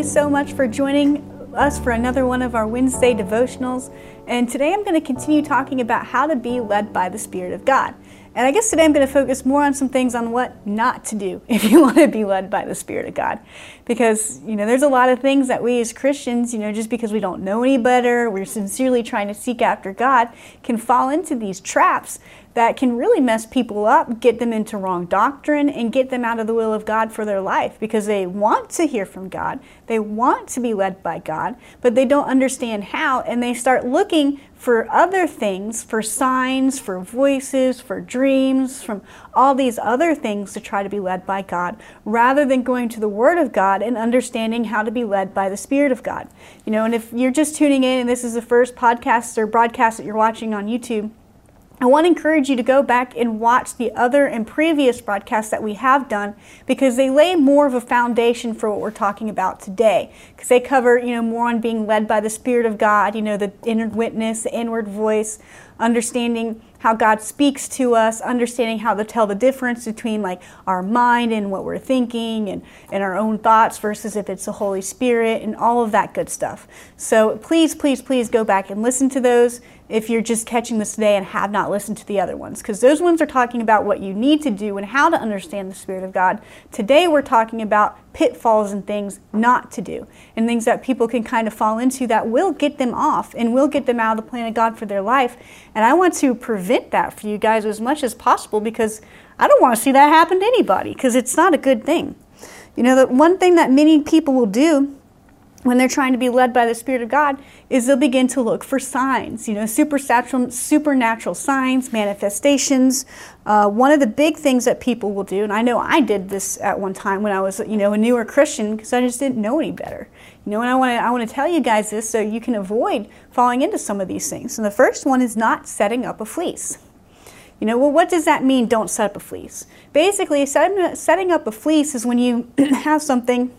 you so much for joining us for another one of our Wednesday devotionals. And today I'm going to continue talking about how to be led by the Spirit of God. And I guess today I'm going to focus more on some things on what not to do if you want to be led by the Spirit of God. Because, you know, there's a lot of things that we as Christians, you know, just because we don't know any better, we're sincerely trying to seek after God, can fall into these traps that can really mess people up, get them into wrong doctrine, and get them out of the will of God for their life because they want to hear from God. They want to be led by God, but they don't understand how, and they start looking for other things, for signs, for voices, for dreams, from all these other things to try to be led by God, rather than going to the Word of God and understanding how to be led by the Spirit of God. You know, and if you're just tuning in and this is the first podcast or broadcast that you're watching on YouTube, I want to encourage you to go back and watch the other and previous broadcasts that we have done because they lay more of a foundation for what we're talking about today. Because they cover, you know, more on being led by the Spirit of God, you know, the inner witness, the inward voice, understanding how God speaks to us, understanding how to tell the difference between like our mind and what we're thinking and, and our own thoughts versus if it's the Holy Spirit and all of that good stuff. So please, please, please go back and listen to those if you're just catching this today and have not listened to the other ones, because those ones are talking about what you need to do and how to understand the Spirit of God. Today we're talking about pitfalls and things not to do, and things that people can kind of fall into that will get them off and will get them out of the plan of God for their life. And I want to prevent that for you guys as much as possible because I don't want to see that happen to anybody because it's not a good thing. You know, the one thing that many people will do when they're trying to be led by the Spirit of God is they'll begin to look for signs, you know, supernatural, supernatural signs, manifestations. Uh, one of the big things that people will do, and I know I did this at one time when I was, you know, a newer Christian because I just didn't know any better. You know, and I want to I want to tell you guys this so you can avoid falling into some of these things. And the first one is not setting up a fleece. You know, well, what does that mean? Don't set up a fleece. Basically, setting up a fleece is when you have something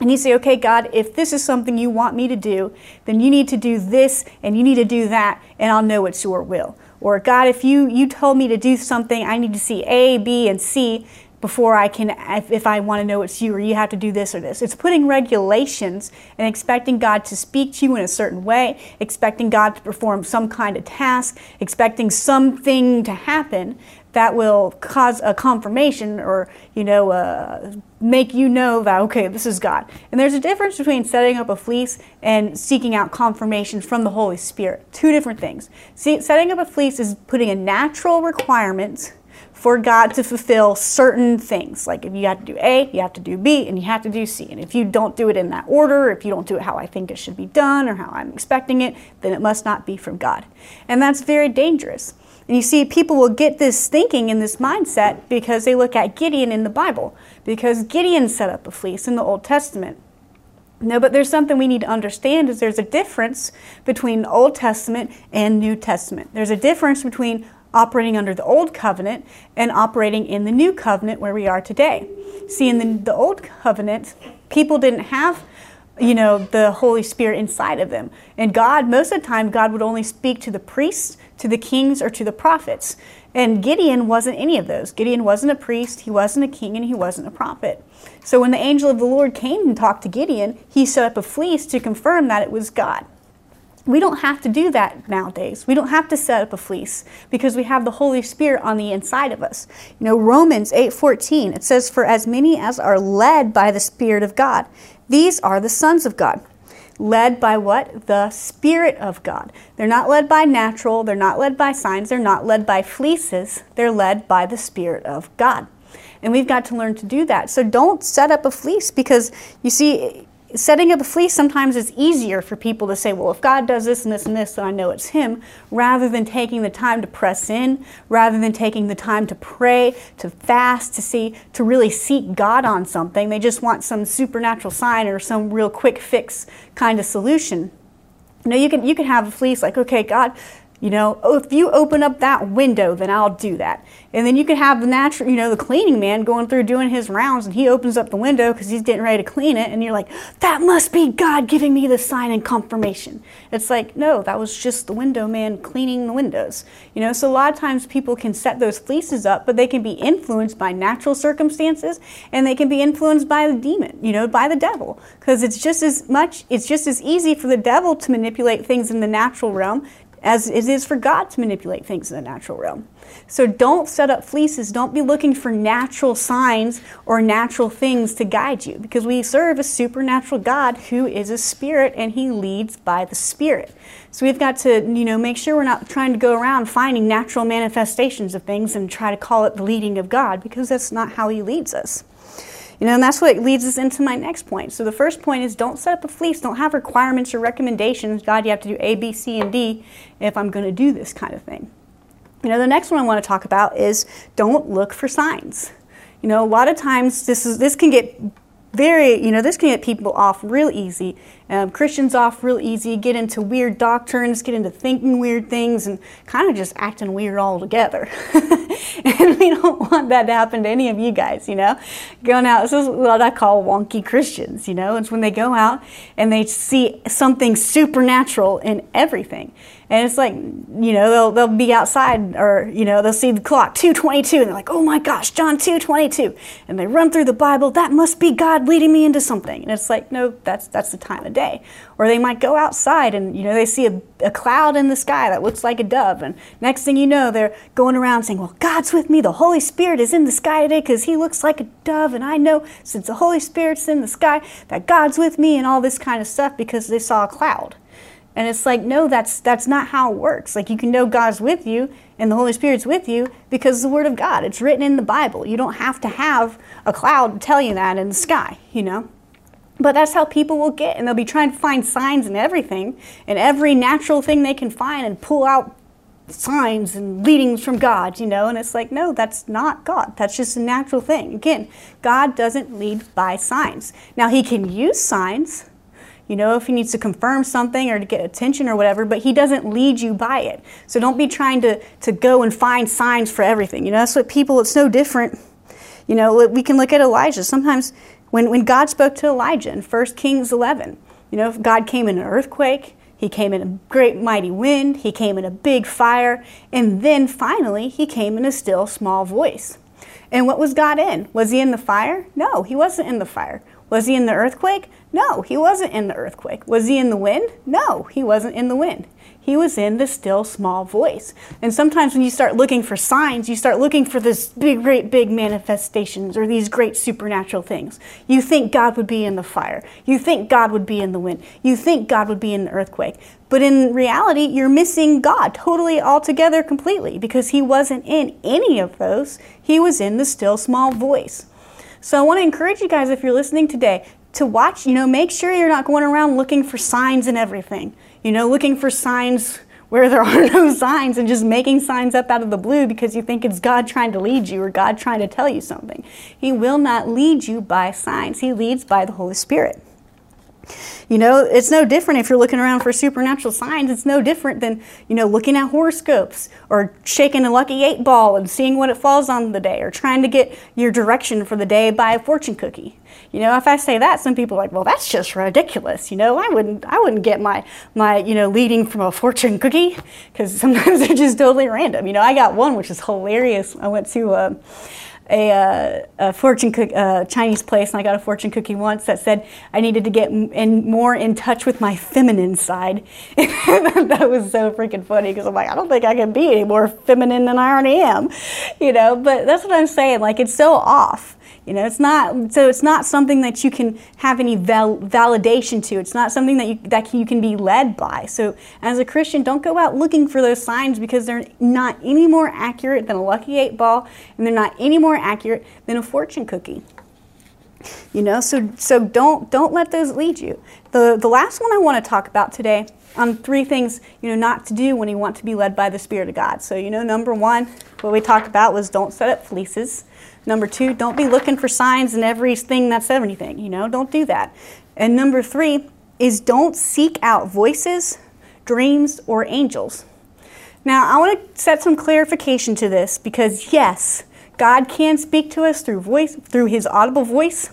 and you say, okay, God, if this is something you want me to do, then you need to do this and you need to do that, and I'll know it's your will. Or, God, if you, you told me to do something, I need to see A, B, and C before I can, if, if I want to know it's you, or you have to do this or this. It's putting regulations and expecting God to speak to you in a certain way, expecting God to perform some kind of task, expecting something to happen that will cause a confirmation or you know uh, make you know that okay this is god and there's a difference between setting up a fleece and seeking out confirmation from the holy spirit two different things See, setting up a fleece is putting a natural requirement for God to fulfill certain things. Like if you have to do A, you have to do B, and you have to do C. And if you don't do it in that order, if you don't do it how I think it should be done or how I'm expecting it, then it must not be from God. And that's very dangerous. And you see, people will get this thinking and this mindset because they look at Gideon in the Bible, because Gideon set up a fleece in the Old Testament. No, but there's something we need to understand is there's a difference between Old Testament and New Testament. There's a difference between operating under the Old Covenant and operating in the New Covenant where we are today. See, in the, the Old Covenant, people didn't have you know the holy spirit inside of them and god most of the time god would only speak to the priests to the kings or to the prophets. And Gideon wasn't any of those. Gideon wasn't a priest, he wasn't a king, and he wasn't a prophet. So when the angel of the Lord came and talked to Gideon, he set up a fleece to confirm that it was God. We don't have to do that nowadays. We don't have to set up a fleece because we have the Holy Spirit on the inside of us. You know, Romans 8:14, it says for as many as are led by the Spirit of God, these are the sons of God led by what? The Spirit of God. They're not led by natural, they're not led by signs, they're not led by fleeces, they're led by the Spirit of God. And we've got to learn to do that. So don't set up a fleece because you see, setting up a fleece sometimes is easier for people to say, well, if God does this and this and this, then I know it's Him, rather than taking the time to press in, rather than taking the time to pray, to fast, to see, to really seek God on something. They just want some supernatural sign or some real quick fix kind of solution. You know, you can you can have a fleece like, okay, God, You know, oh, if you open up that window, then I'll do that. And then you could have the natural, you know, the cleaning man going through doing his rounds and he opens up the window because he's getting ready to clean it. And you're like, that must be God giving me the sign and confirmation. It's like, no, that was just the window man cleaning the windows. You know, so a lot of times people can set those fleeces up, but they can be influenced by natural circumstances and they can be influenced by the demon, you know, by the devil. Because it's just as much, it's just as easy for the devil to manipulate things in the natural realm as it is for God to manipulate things in the natural realm. So don't set up fleeces. Don't be looking for natural signs or natural things to guide you because we serve a supernatural God who is a spirit and he leads by the spirit. So we've got to, you know, make sure we're not trying to go around finding natural manifestations of things and try to call it the leading of God because that's not how he leads us. You know, and that's what leads us into my next point. So the first point is don't set up a fleece. Don't have requirements or recommendations. God, you have to do A, B, C, and D if I'm going to do this kind of thing. You know, the next one I want to talk about is don't look for signs. You know, a lot of times this is this can get very, you know, this can get people off real easy. Um, Christians off real easy, get into weird doctrines, get into thinking weird things, and kind of just acting weird altogether. and we don't want that to happen to any of you guys, you know. Going out, this is what I call wonky Christians, you know. It's when they go out and they see something supernatural in everything. And it's like, you know, they'll, they'll be outside or, you know, they'll see the clock, 222, and they're like, oh my gosh, John 222. And they run through the Bible, that must be God leading me into something. And it's like, no, that's, that's the time of day. Or they might go outside and, you know, they see a, a cloud in the sky that looks like a dove. And next thing you know, they're going around saying, well, God's with me. The Holy Spirit is in the sky today because he looks like a dove. And I know since the Holy Spirit's in the sky that God's with me and all this kind of stuff because they saw a cloud. And it's like, no, that's that's not how it works. Like you can know God's with you and the Holy Spirit's with you because the Word of God. It's written in the Bible. You don't have to have a cloud to tell you that in the sky, you know. But that's how people will get, and they'll be trying to find signs in everything, and every natural thing they can find, and pull out signs and leadings from God, you know. And it's like, no, that's not God. That's just a natural thing. Again, God doesn't lead by signs. Now, He can use signs you know, if he needs to confirm something or to get attention or whatever, but he doesn't lead you by it. So don't be trying to, to go and find signs for everything. You know, that's what people, it's no different. You know, we can look at Elijah. Sometimes when, when God spoke to Elijah in 1 Kings 11, you know, God came in an earthquake, he came in a great mighty wind, he came in a big fire, and then finally he came in a still small voice. And what was God in? Was he in the fire? No, he wasn't in the fire. Was he in the earthquake? No, he wasn't in the earthquake. Was he in the wind? No, he wasn't in the wind. He was in the still small voice. And sometimes when you start looking for signs, you start looking for this big, great, big manifestations or these great supernatural things. You think God would be in the fire. You think God would be in the wind. You think God would be in the earthquake. But in reality, you're missing God totally, altogether, completely because he wasn't in any of those. He was in the still small voice. So I want to encourage you guys, if you're listening today, to watch, you know, make sure you're not going around looking for signs and everything. You know, looking for signs where there are no signs and just making signs up out of the blue because you think it's God trying to lead you or God trying to tell you something. He will not lead you by signs, He leads by the Holy Spirit. You know, it's no different if you're looking around for supernatural signs. It's no different than, you know, looking at horoscopes or shaking a lucky eight ball and seeing what it falls on the day or trying to get your direction for the day by a fortune cookie. You know, if I say that, some people are like, well, that's just ridiculous. You know, I wouldn't, I wouldn't get my, my, you know, leading from a fortune cookie because sometimes they're just totally random. You know, I got one which is hilarious. I went to, uh, a, uh, a fortune cook, uh, Chinese place, and I got a fortune cookie once that said I needed to get in, more in touch with my feminine side. that was so freaking funny because I'm like, I don't think I can be any more feminine than I already am, you know. But that's what I'm saying. Like it's so off. You know, it's not so it's not something that you can have any val- validation to. It's not something that you that you can be led by. So, as a Christian, don't go out looking for those signs because they're not any more accurate than a lucky eight ball, and they're not any more accurate than a fortune cookie. You know, so so don't don't let those lead you. The the last one I want to talk about today on three things you know not to do when you want to be led by the Spirit of God. So you know, number one, what we talked about was don't set up fleeces. Number two, don't be looking for signs in everything that's everything. You know, don't do that. And number three is don't seek out voices, dreams, or angels. Now, I want to set some clarification to this because yes, God can speak to us through voice through his audible voice.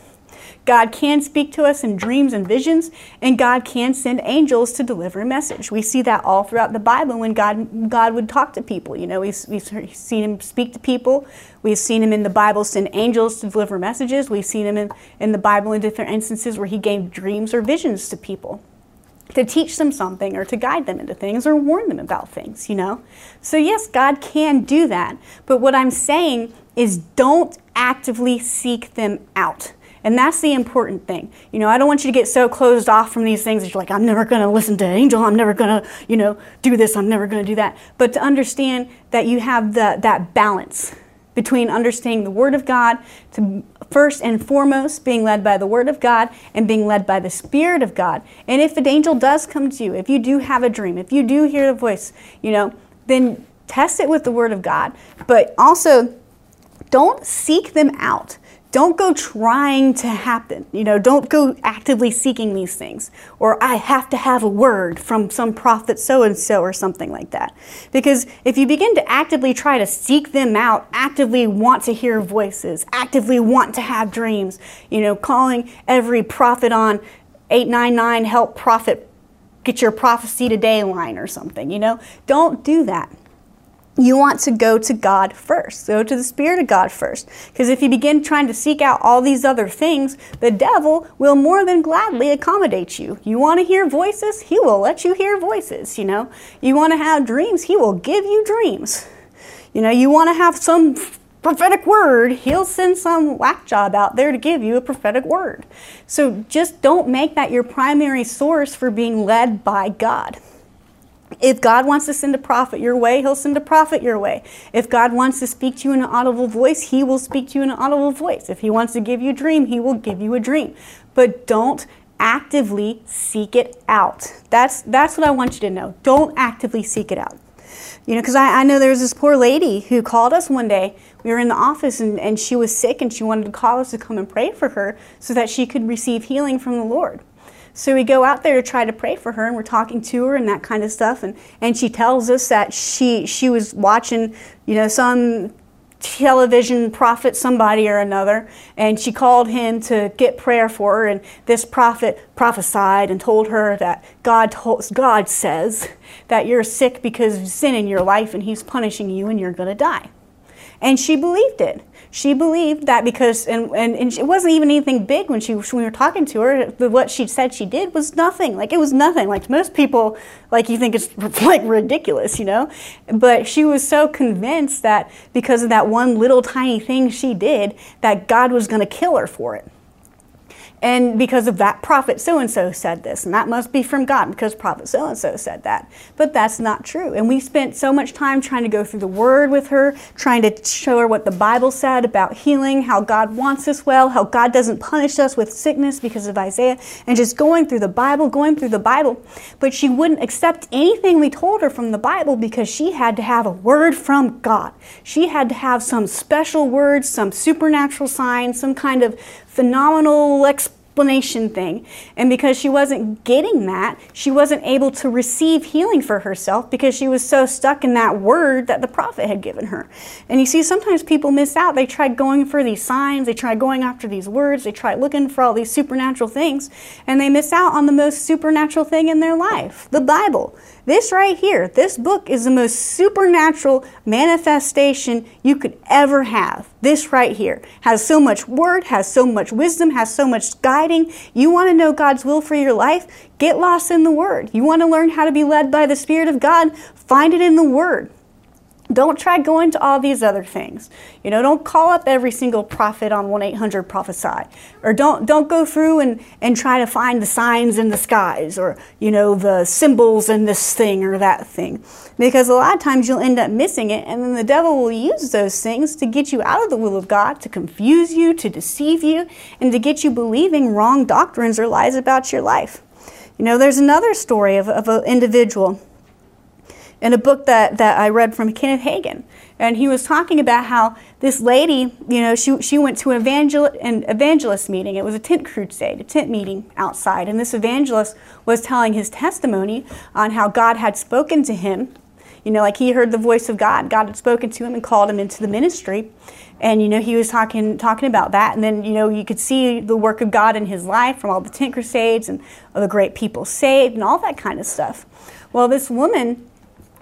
God can speak to us in dreams and visions, and God can send angels to deliver a message. We see that all throughout the Bible when God, God would talk to people. You know, we've, we've seen Him speak to people. We've seen Him in the Bible send angels to deliver messages. We've seen Him in, in the Bible in different instances where He gave dreams or visions to people to teach them something or to guide them into things or warn them about things, you know? So, yes, God can do that. But what I'm saying is don't actively seek them out. And that's the important thing. You know, I don't want you to get so closed off from these things that you're like, I'm never going to listen to Angel. I'm never going to, you know, do this. I'm never going to do that. But to understand that you have the, that balance between understanding the Word of God, to first and foremost being led by the Word of God and being led by the Spirit of God. And if an angel does come to you, if you do have a dream, if you do hear a voice, you know, then test it with the Word of God. But also, don't seek them out don't go trying to happen. You know, don't go actively seeking these things. Or I have to have a word from some prophet so and so or something like that. Because if you begin to actively try to seek them out, actively want to hear voices, actively want to have dreams, you know, calling every prophet on 899 help prophet get your prophecy today line or something, you know, don't do that you want to go to God first. Go to the Spirit of God first. Because if you begin trying to seek out all these other things, the devil will more than gladly accommodate you. You want to hear voices? He will let you hear voices, you know. You want to have dreams? He will give you dreams. You know, you want to have some prophetic word, he'll send some whack job out there to give you a prophetic word. So just don't make that your primary source for being led by God. If God wants to send a prophet your way, he'll send a prophet your way. If God wants to speak to you in an audible voice, he will speak to you in an audible voice. If he wants to give you a dream, he will give you a dream. But don't actively seek it out. That's that's what I want you to know. Don't actively seek it out. You know, because I, I know there was this poor lady who called us one day. We were in the office and, and she was sick and she wanted to call us to come and pray for her so that she could receive healing from the Lord. So we go out there to try to pray for her, and we're talking to her and that kind of stuff. And, and she tells us that she she was watching, you know, some television prophet, somebody or another, and she called him to get prayer for her. And this prophet prophesied and told her that God told, God says that you're sick because of sin in your life, and He's punishing you, and you're going to die. And she believed it she believed that because, and, and, and it wasn't even anything big when, she, when we were talking to her, what she said she did was nothing. Like, it was nothing. Like, most people, like, you think it's, like, ridiculous, you know? But she was so convinced that because of that one little tiny thing she did, that God was going to kill her for it. And because of that, prophet so and so said this, and that must be from God because prophet so and so said that. But that's not true. And we spent so much time trying to go through the word with her, trying to show her what the Bible said about healing, how God wants us well, how God doesn't punish us with sickness because of Isaiah, and just going through the Bible, going through the Bible. But she wouldn't accept anything we told her from the Bible because she had to have a word from God. She had to have some special words, some supernatural sign, some kind of phenomenal experience explanation thing. And because she wasn't getting that, she wasn't able to receive healing for herself because she was so stuck in that word that the prophet had given her. And you see, sometimes people miss out. They try going for these signs, they try going after these words, they try looking for all these supernatural things, and they miss out on the most supernatural thing in their life the Bible. This right here, this book is the most supernatural manifestation you could ever have. This right here has so much word, has so much wisdom, has so much guiding. You want to know God's will for your life? Get lost in the word. You want to learn how to be led by the Spirit of God? Find it in the word. Don't try going to all these other things. You know, don't call up every single prophet on 1-800-PROPHESY. Or don't, don't go through and, and try to find the signs in the skies or, you know, the symbols in this thing or that thing. Because a lot of times you'll end up missing it and then the devil will use those things to get you out of the will of God, to confuse you, to deceive you, and to get you believing wrong doctrines or lies about your life. You know, there's another story of, of an individual in a book that, that I read from Kenneth Hagin. And he was talking about how this lady, you know, she, she went to an, evangel- an evangelist meeting. It was a tent crusade, a tent meeting outside. And this evangelist was telling his testimony on how God had spoken to him you know, like he heard the voice of God. God had spoken to him and called him into the ministry. And, you know, he was talking, talking about that. And then, you know, you could see the work of God in his life from all the tent crusades and all the great people saved and all that kind of stuff. Well, this woman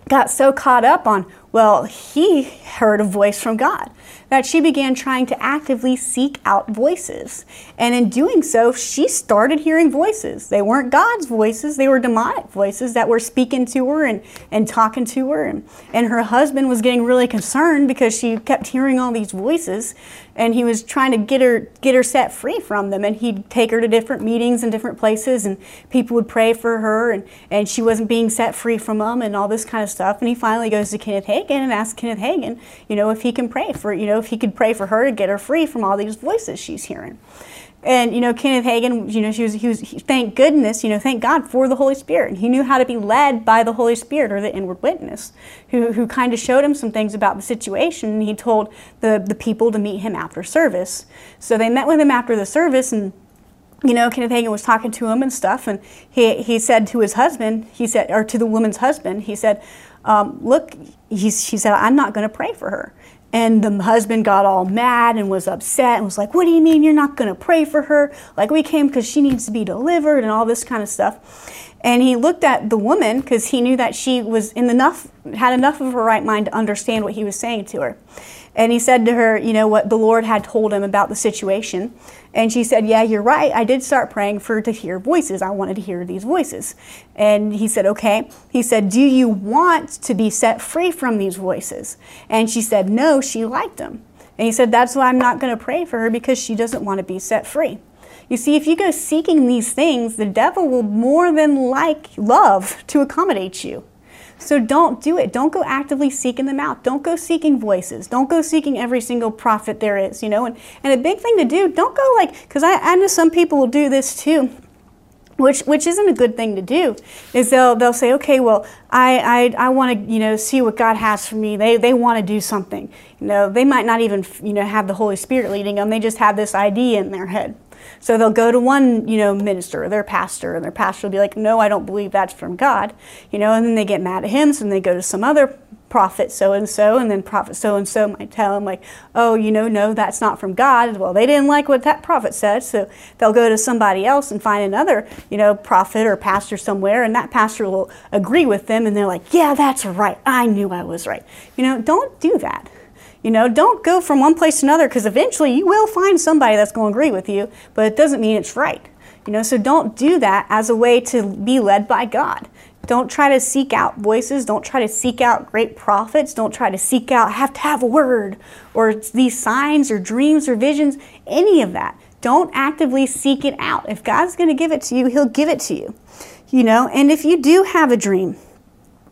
got so caught up on, well, he heard a voice from God that she began trying to actively seek out voices. And in doing so, she started hearing voices. They weren't God's voices, they were demonic voices that were speaking to her and, and talking to her. And, and her husband was getting really concerned because she kept hearing all these voices. And he was trying to get her get her set free from them. And he'd take her to different meetings and different places. And people would pray for her. And, and she wasn't being set free from them and all this kind of stuff. And he finally goes to Kenneth Hagin and asks Kenneth Hagin you know if he can pray for you know if he could pray for her to get her free from all these voices she's hearing. And you know, Kenneth Hagin, you know, she was, he was, he, thank goodness, you know, thank God for the Holy Spirit. He knew how to be led by the Holy Spirit or the inward witness, who, who kind of showed him some things about the situation. And he told the, the people to meet him after service. So they met with him after the service, and you know, Kenneth Hagin was talking to him and stuff, and he, he said to his husband, he said, or to the woman's husband, he said, um, look, he, she said, I'm not going to pray for her. And the husband got all mad and was upset and was like, What do you mean you're not going to pray for her? Like, we came because she needs to be delivered and all this kind of stuff. And he looked at the woman because he knew that she was in enough, had enough of her right mind to understand what he was saying to her. And he said to her, you know, what the Lord had told him about the situation. And she said, Yeah, you're right. I did start praying for to hear voices. I wanted to hear these voices. And he said, Okay. He said, Do you want to be set free from these voices? And she said, No, she liked them. And he said, That's why I'm not going to pray for her because she doesn't want to be set free. You see, if you go seeking these things, the devil will more than like love to accommodate you. So don't do it. Don't go actively seeking them out. Don't go seeking voices. Don't go seeking every single prophet there is, you know. And, and a big thing to do, don't go like, because I, I know some people will do this too which which isn't a good thing to do is they'll they'll say okay well i i, I want to you know see what god has for me they they want to do something you know they might not even you know have the holy spirit leading them they just have this idea in their head so they'll go to one, you know, minister or their pastor, and their pastor will be like, "No, I don't believe that's from God," you know, and then they get mad at him, so then they go to some other prophet so and so, and then prophet so and so might tell them like, "Oh, you know, no, that's not from God." Well, they didn't like what that prophet said, so they'll go to somebody else and find another, you know, prophet or pastor somewhere, and that pastor will agree with them, and they're like, "Yeah, that's right. I knew I was right." You know, don't do that. You know, don't go from one place to another because eventually you will find somebody that's going to agree with you, but it doesn't mean it's right. You know, so don't do that as a way to be led by God. Don't try to seek out voices. Don't try to seek out great prophets. Don't try to seek out, have to have a word or these signs or dreams or visions, any of that. Don't actively seek it out. If God's going to give it to you, He'll give it to you. You know, and if you do have a dream,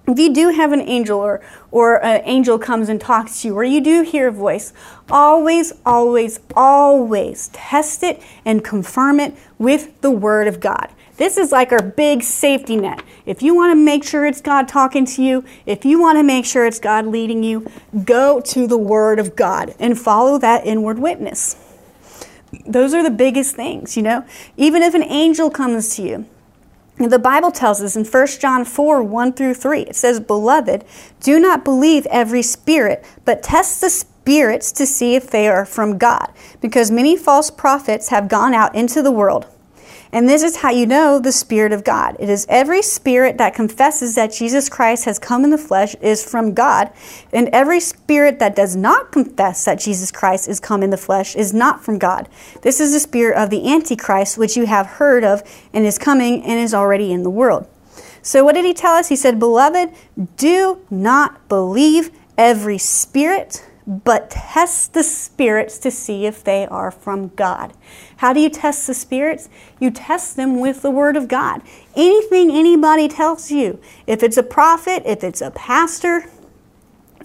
if you do have an angel or, or an angel comes and talks to you or you do hear a voice, always, always, always test it and confirm it with the Word of God. This is like our big safety net. If you want to make sure it's God talking to you, if you want to make sure it's God leading you, go to the Word of God and follow that inward witness. Those are the biggest things, you know. Even if an angel comes to you, the Bible tells us in 1 John 4 1 through 3, it says, Beloved, do not believe every spirit, but test the spirits to see if they are from God, because many false prophets have gone out into the world. And this is how you know the Spirit of God. It is every spirit that confesses that Jesus Christ has come in the flesh is from God, and every spirit that does not confess that Jesus Christ is come in the flesh is not from God. This is the spirit of the Antichrist, which you have heard of and is coming and is already in the world. So, what did he tell us? He said, Beloved, do not believe every spirit but test the spirits to see if they are from God. How do you test the spirits? You test them with the Word of God. Anything anybody tells you, if it's a prophet, if it's a pastor,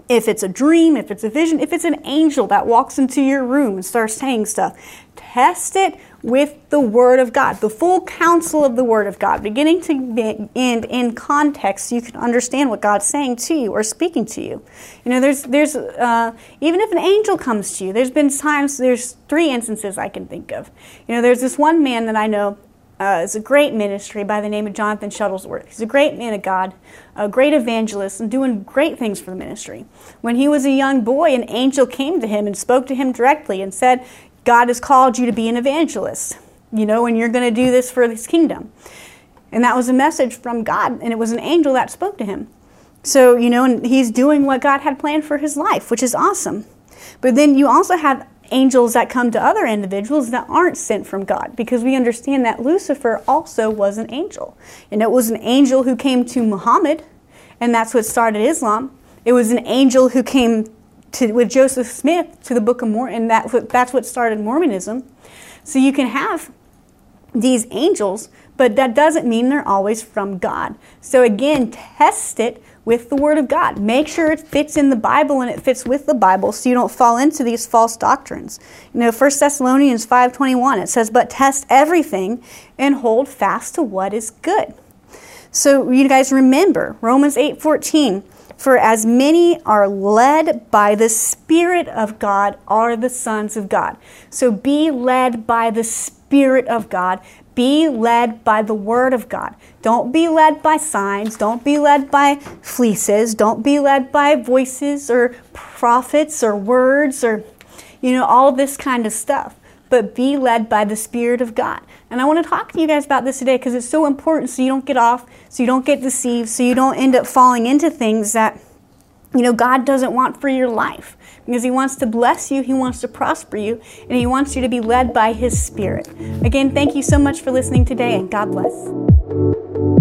if it's a dream, if it's a vision, if it's an angel that walks into your room and starts saying stuff, test it with the Word of God, the full counsel of the Word of God, beginning to end in context, you can understand what God's saying to you or speaking to you. You know, there's there's uh, even if an angel comes to you, there's been times there's three instances I can think of. You know, there's this one man that I know uh, is a great ministry by the name of Jonathan Shuttlesworth. He's a great man of God, a great evangelist, and doing great things for the ministry. When he was a young boy, an angel came to him and spoke to him directly and said, God has called you to be an evangelist, you know, and you're going to do this for his kingdom. And that was a message from God, and it was an angel that spoke to him. So, you know, and he's doing what God had planned for his life, which is awesome. But then you also have angels that come to other individuals that aren't sent from God because we understand that Lucifer also was an angel. And it was an angel who came to Muhammad, and that's what started Islam. It was an angel who came to, with Joseph Smith to the Book of Mormon, and that, that's what started Mormonism. So you can have these angels, but that doesn't mean they're always from God. So again, test it with the Word of God. Make sure it fits in the Bible and it fits with the Bible so you don't fall into these false doctrines. You know, 1 Thessalonians 5.21, it says, But test everything and hold fast to what is good. So you guys remember, Romans 8.14, For as many are led by the Spirit of God are the sons of God. So be led by the Spirit of God. Be led by the Word of God. Don't be led by signs. Don't be led by fleeces. Don't be led by voices or prophets or words or, you know, all this kind of stuff. But be led by the Spirit of God. And I want to talk to you guys about this today because it's so important so you don't get off, so you don't get deceived, so you don't end up falling into things that, you know, God doesn't want for your life because He wants to bless you, He wants to prosper you, and He wants you to be led by His Spirit. Again, thank you so much for listening today, and God bless.